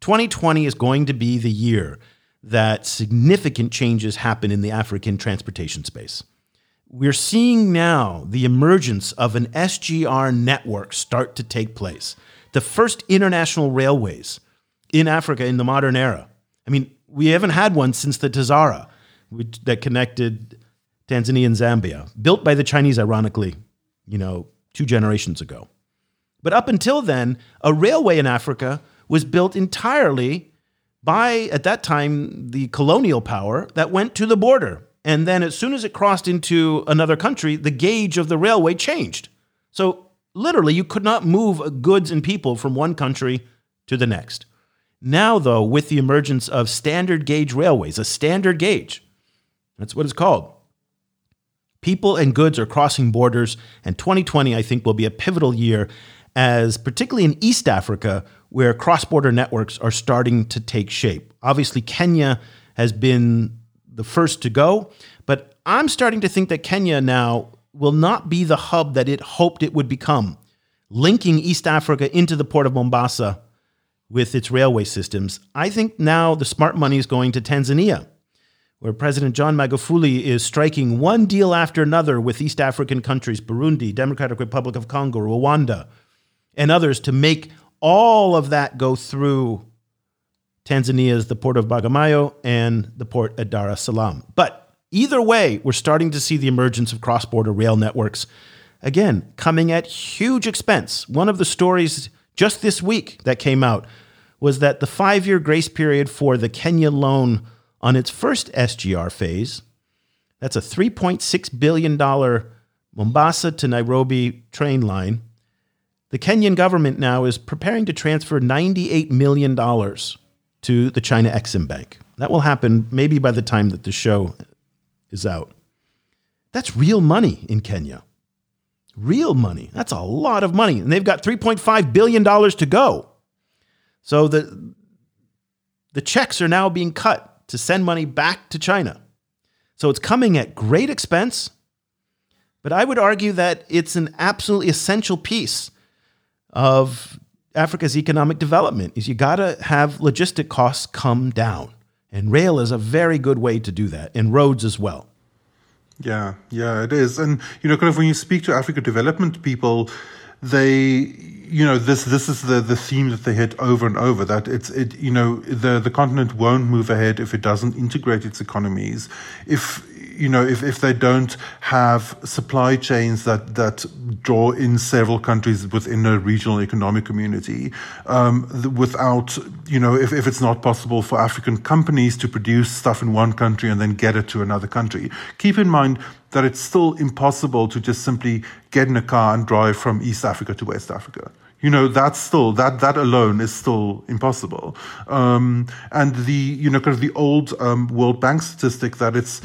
2020 is going to be the year that significant changes happen in the African transportation space. We're seeing now the emergence of an SGR network start to take place. The first international railways in Africa in the modern era I mean, we haven't had one since the Tazara which, that connected Tanzania and Zambia, built by the Chinese, ironically, you know, two generations ago. But up until then, a railway in Africa was built entirely by, at that time, the colonial power that went to the border. And then, as soon as it crossed into another country, the gauge of the railway changed. So, literally, you could not move goods and people from one country to the next. Now, though, with the emergence of standard gauge railways, a standard gauge, that's what it's called. People and goods are crossing borders, and 2020, I think, will be a pivotal year, as particularly in East Africa, where cross border networks are starting to take shape. Obviously, Kenya has been the first to go, but I'm starting to think that Kenya now will not be the hub that it hoped it would become, linking East Africa into the port of Mombasa with its railway systems. I think now the smart money is going to Tanzania, where President John Magufuli is striking one deal after another with East African countries, Burundi, Democratic Republic of Congo, Rwanda, and others to make all of that go through Tanzania's the port of Bagamoyo and the port at Dar es Salaam. But either way, we're starting to see the emergence of cross border rail networks, again, coming at huge expense. One of the stories just this week that came out was that the five year grace period for the Kenya loan on its first SGR phase, that's a $3.6 billion Mombasa to Nairobi train line. The Kenyan government now is preparing to transfer $98 million to the China Exim Bank. That will happen maybe by the time that the show is out. That's real money in Kenya. Real money. That's a lot of money. And they've got $3.5 billion to go. So the, the checks are now being cut to send money back to China. So it's coming at great expense. But I would argue that it's an absolutely essential piece of Africa's economic development is you got to have logistic costs come down. And rail is a very good way to do that, and roads as well. Yeah, yeah, it is. And, you know, kind of when you speak to Africa development people, they, you know, this this is the, the theme that they hit over and over that it's it you know the the continent won't move ahead if it doesn't integrate its economies. If you know, if, if they don't have supply chains that, that draw in several countries within a regional economic community, um, without, you know, if, if it's not possible for African companies to produce stuff in one country and then get it to another country. Keep in mind that it's still impossible to just simply get in a car and drive from East Africa to West Africa you know that's still that that alone is still impossible um, and the you know kind of the old um, world bank statistic that it's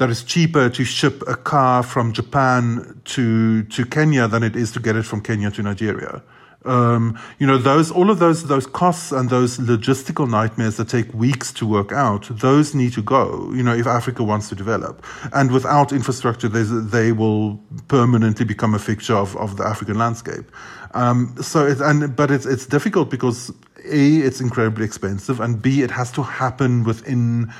that it's cheaper to ship a car from Japan to to Kenya than it is to get it from Kenya to Nigeria. Um, you know, those all of those those costs and those logistical nightmares that take weeks to work out, those need to go. You know, if Africa wants to develop, and without infrastructure, they will permanently become a fixture of, of the African landscape. Um, so, it, and but it's it's difficult because a it's incredibly expensive, and b it has to happen within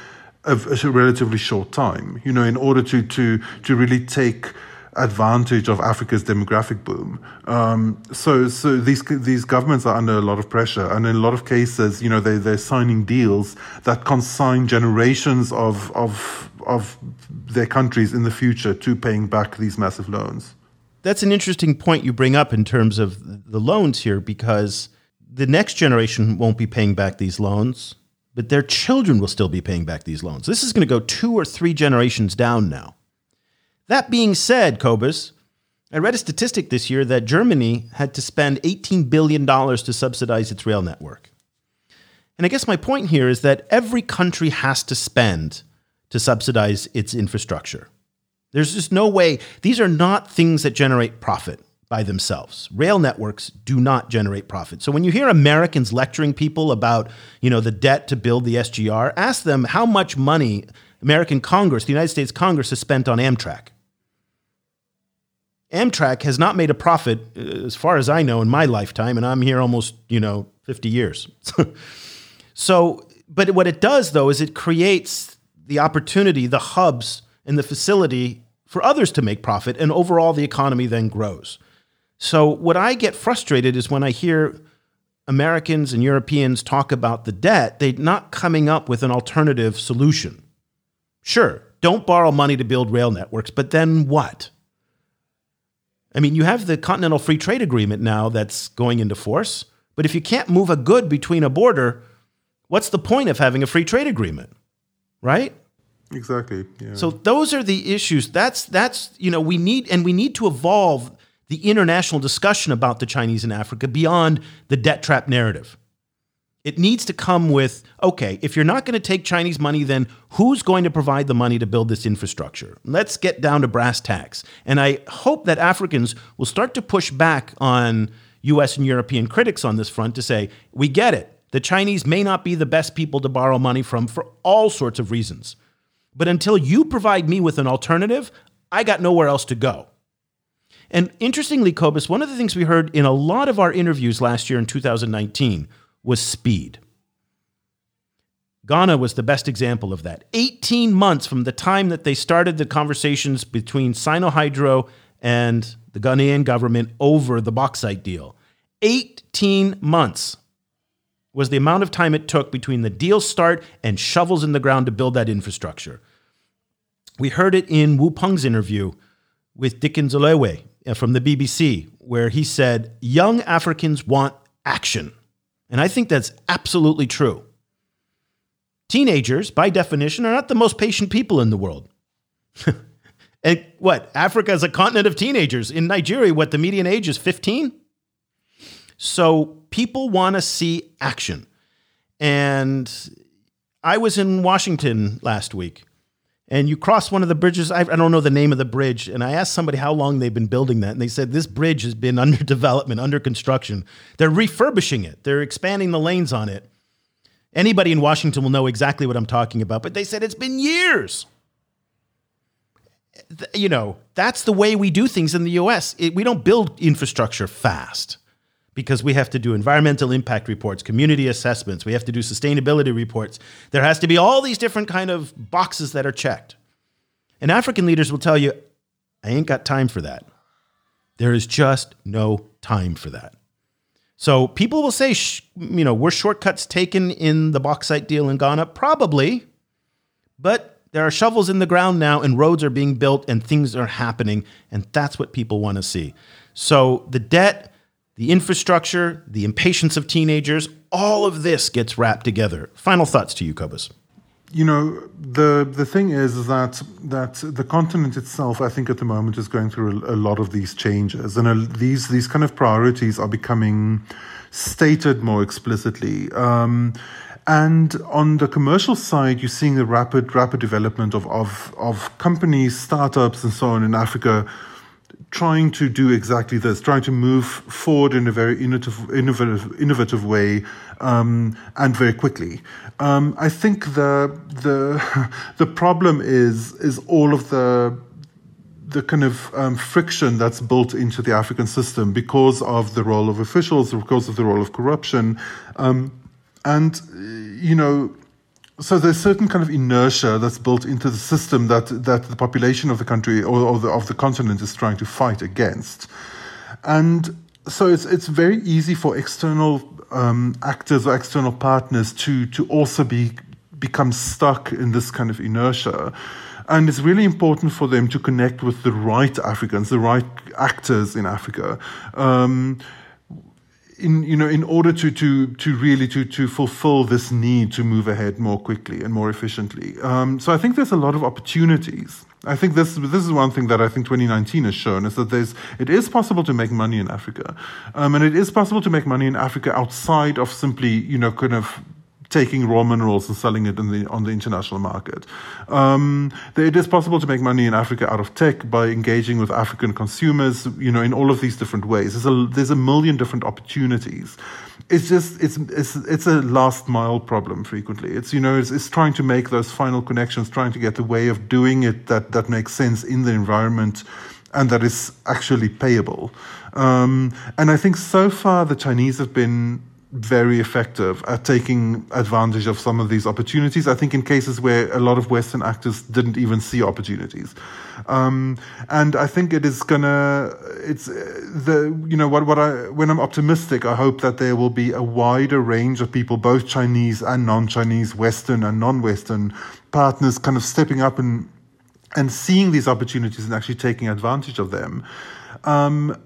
a, a relatively short time. You know, in order to to to really take advantage of Africa's demographic boom. Um, so, so these these governments are under a lot of pressure, and in a lot of cases, you know, they they're signing deals that consign generations of of of their countries in the future to paying back these massive loans. That's an interesting point you bring up in terms of the loans here, because the next generation won't be paying back these loans but their children will still be paying back these loans. This is going to go two or three generations down now. That being said, Cobus, I read a statistic this year that Germany had to spend $18 billion to subsidize its rail network. And I guess my point here is that every country has to spend to subsidize its infrastructure. There's just no way, these are not things that generate profit by themselves. Rail networks do not generate profit. So when you hear Americans lecturing people about, you know, the debt to build the SGR, ask them how much money American Congress, the United States Congress has spent on Amtrak. Amtrak has not made a profit uh, as far as I know in my lifetime and I'm here almost, you know, 50 years. so, but what it does though is it creates the opportunity, the hubs and the facility for others to make profit and overall the economy then grows. So, what I get frustrated is when I hear Americans and Europeans talk about the debt, they're not coming up with an alternative solution. Sure, don't borrow money to build rail networks, but then what? I mean, you have the Continental Free Trade Agreement now that's going into force, but if you can't move a good between a border, what's the point of having a free trade agreement? Right? Exactly. Yeah. So those are the issues. That's that's you know, we need and we need to evolve the international discussion about the Chinese in Africa beyond the debt trap narrative. It needs to come with okay, if you're not going to take Chinese money, then who's going to provide the money to build this infrastructure? Let's get down to brass tacks. And I hope that Africans will start to push back on US and European critics on this front to say, we get it. The Chinese may not be the best people to borrow money from for all sorts of reasons. But until you provide me with an alternative, I got nowhere else to go. And interestingly, Cobus, one of the things we heard in a lot of our interviews last year in 2019 was speed. Ghana was the best example of that. 18 months from the time that they started the conversations between Sinohydro and the Ghanaian government over the bauxite deal. 18 months was the amount of time it took between the deal start and shovels in the ground to build that infrastructure. We heard it in Wu Peng's interview with Dickens Olewe Uh, from the BBC, where he said, Young Africans want action. And I think that's absolutely true. Teenagers, by definition, are not the most patient people in the world. and what? Africa is a continent of teenagers. In Nigeria, what? The median age is 15? So people want to see action. And I was in Washington last week, and you cross one of the bridges. I, I, don't know the name of the bridge. And I asked somebody how long they've been building that. And they said this bridge has been under development, under construction. They're refurbishing it, they're expanding the lanes on it. Anybody in Washington will know exactly what I'm talking about. But they said it's been years. You know, that's the way we do things in the US. It, we don't build infrastructure fast because we have to do environmental impact reports, community assessments, we have to do sustainability reports. There has to be all these different kind of boxes that are checked. And African leaders will tell you, I ain't got time for that. There is just no time for that. So people will say, you know, were shortcuts taken in the bauxite deal in Ghana? Probably. But there are shovels in the ground now and roads are being built and things are happening. And that's what people want to see. So the debt the infrastructure, the impatience of teenagers, all of this gets wrapped together. Final thoughts to you, Cobus. You know, the the thing is that that the continent itself, I think, at the moment is going through a, a lot of these changes, and a, these these kind of priorities are becoming stated more explicitly. Um, and on the commercial side, you're seeing the rapid rapid development of, of of companies, startups, and so on in Africa trying to do exactly this, trying to move forward in a very innovative, innovative, innovative way um, and very quickly. Um, I think the the the problem is is all of the the kind of um, friction that's built into the African system because of the role of officials, because of the role of corruption, um, and you know so there's certain kind of inertia that's built into the system that that the population of the country or, or the, of the continent is trying to fight against, and so it's it's very easy for external um, actors or external partners to to also be become stuck in this kind of inertia. And it's really important for them to connect with the right Africans, the right actors in Africa. Um, in you know in order to to to really to to fulfill this need to move ahead more quickly and more efficiently. Um, so I think there's a lot of opportunities. I think this this is one thing that I think 2019 has shown is that there's it is possible to make money in Africa, um, and it is possible to make money in Africa outside of simply you know kind of taking raw minerals and selling it the, on the international market. Um, it is possible to make money in Africa out of tech by engaging with African consumers, you know, in all of these different ways. There's a, there's a million different opportunities. It's just, it's, it's, it's a last mile problem frequently. It's, you know, it's, it's trying to make those final connections, trying to get the way of doing it that, that makes sense in the environment and that is actually payable. Um, and I think so far the Chinese have been very effective at taking advantage of some of these opportunities. I think in cases where a lot of Western actors didn't even see opportunities. Um, and I think it is gonna, it's the, you know, what, what I, when I'm optimistic, I hope that there will be a wider range of people, both Chinese and non-Chinese, Western and non-Western partners kind of stepping up and, and seeing these opportunities and actually taking advantage of them. Um,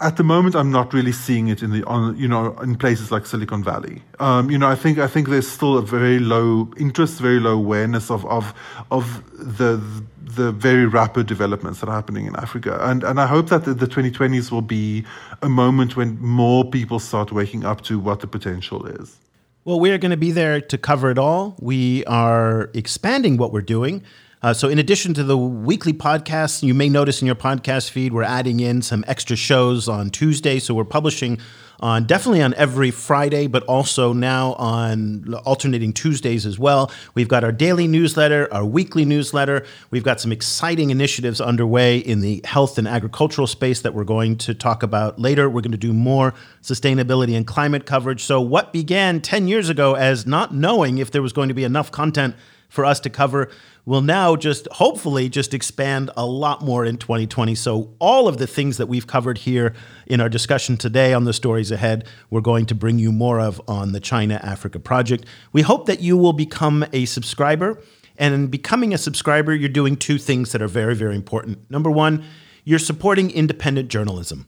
at the moment, I'm not really seeing it in the on you know in places like Silicon Valley. Um, you know, I think I think there's still a very low interest, very low awareness of of of the the very rapid developments that are happening in Africa, and and I hope that the, the 2020s will be a moment when more people start waking up to what the potential is. Well, we are going to be there to cover it all. We are expanding what we're doing. Uh, so, in addition to the weekly podcasts, you may notice in your podcast feed, we're adding in some extra shows on Tuesday. So, we're publishing on definitely on every Friday, but also now on alternating Tuesdays as well. We've got our daily newsletter, our weekly newsletter. We've got some exciting initiatives underway in the health and agricultural space that we're going to talk about later. We're going to do more sustainability and climate coverage. So, what began 10 years ago as not knowing if there was going to be enough content for us to cover will now just hopefully just expand a lot more in 2020. So, all of the things that we've covered here in our discussion today on the stories ahead, we're going to bring you more of on the China Africa project. We hope that you will become a subscriber. And in becoming a subscriber, you're doing two things that are very, very important. Number one, you're supporting independent journalism.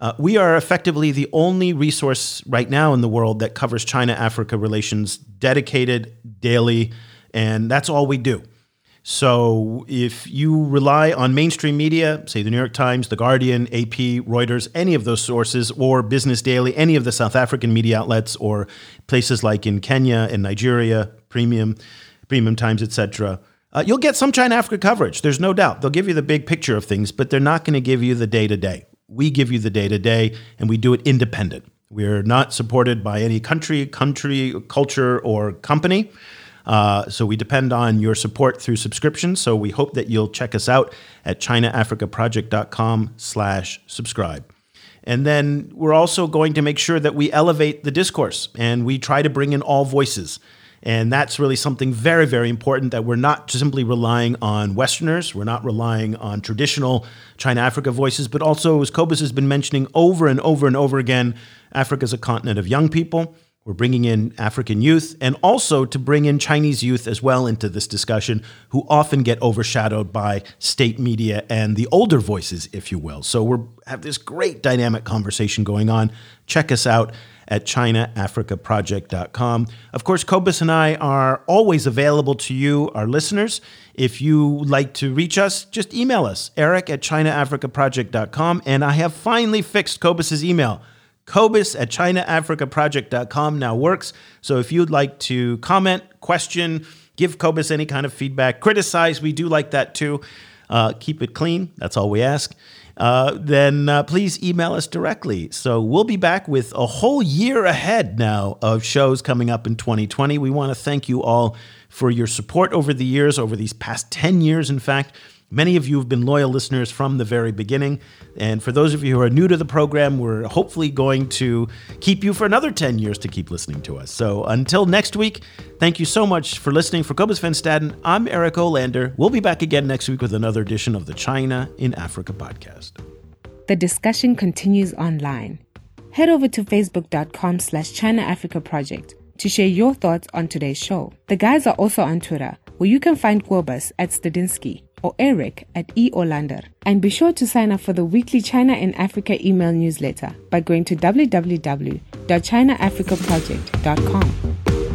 Uh, we are effectively the only resource right now in the world that covers China Africa relations dedicated daily, and that's all we do. So if you rely on mainstream media, say the New York Times, The Guardian, AP, Reuters, any of those sources, or Business Daily, any of the South African media outlets, or places like in Kenya and Nigeria, Premium, Premium Times, etc., uh, you'll get some China Africa coverage. There's no doubt. They'll give you the big picture of things, but they're not going to give you the day to day. We give you the day to day, and we do it independent. We're not supported by any country, country, culture, or company. Uh, so we depend on your support through subscription. So we hope that you'll check us out at ChinaAfricaProject.com slash subscribe. And then we're also going to make sure that we elevate the discourse and we try to bring in all voices. And that's really something very, very important that we're not simply relying on Westerners, we're not relying on traditional China Africa voices, but also, as Cobus has been mentioning over and over and over again, Africa is a continent of young people. We're bringing in African youth and also to bring in Chinese youth as well into this discussion, who often get overshadowed by state media and the older voices, if you will. So we have this great dynamic conversation going on. Check us out at ChinaAfricaProject.com. Of course, Cobus and I are always available to you, our listeners. If you like to reach us, just email us, eric at ChinaAfricaProject.com. And I have finally fixed Cobus's email. Cobus at ChinaAfricaProject.com now works. So if you'd like to comment, question, give Cobus any kind of feedback, criticize, we do like that too. Uh, keep it clean. That's all we ask. Uh, then uh, please email us directly. So we'll be back with a whole year ahead now of shows coming up in 2020. We want to thank you all for your support over the years, over these past 10 years, in fact. Many of you have been loyal listeners from the very beginning. And for those of you who are new to the program, we're hopefully going to keep you for another 10 years to keep listening to us. So until next week, thank you so much for listening. For Cobus Van Staden, I'm Eric Olander. We'll be back again next week with another edition of the China in Africa podcast. The discussion continues online. Head over to facebook.com slash China Africa Project to share your thoughts on today's show. The guys are also on Twitter, where you can find Cobus at Stadenesque or Eric at E. Olander. And be sure to sign up for the weekly China and Africa email newsletter by going to www.chinaafricaproject.com.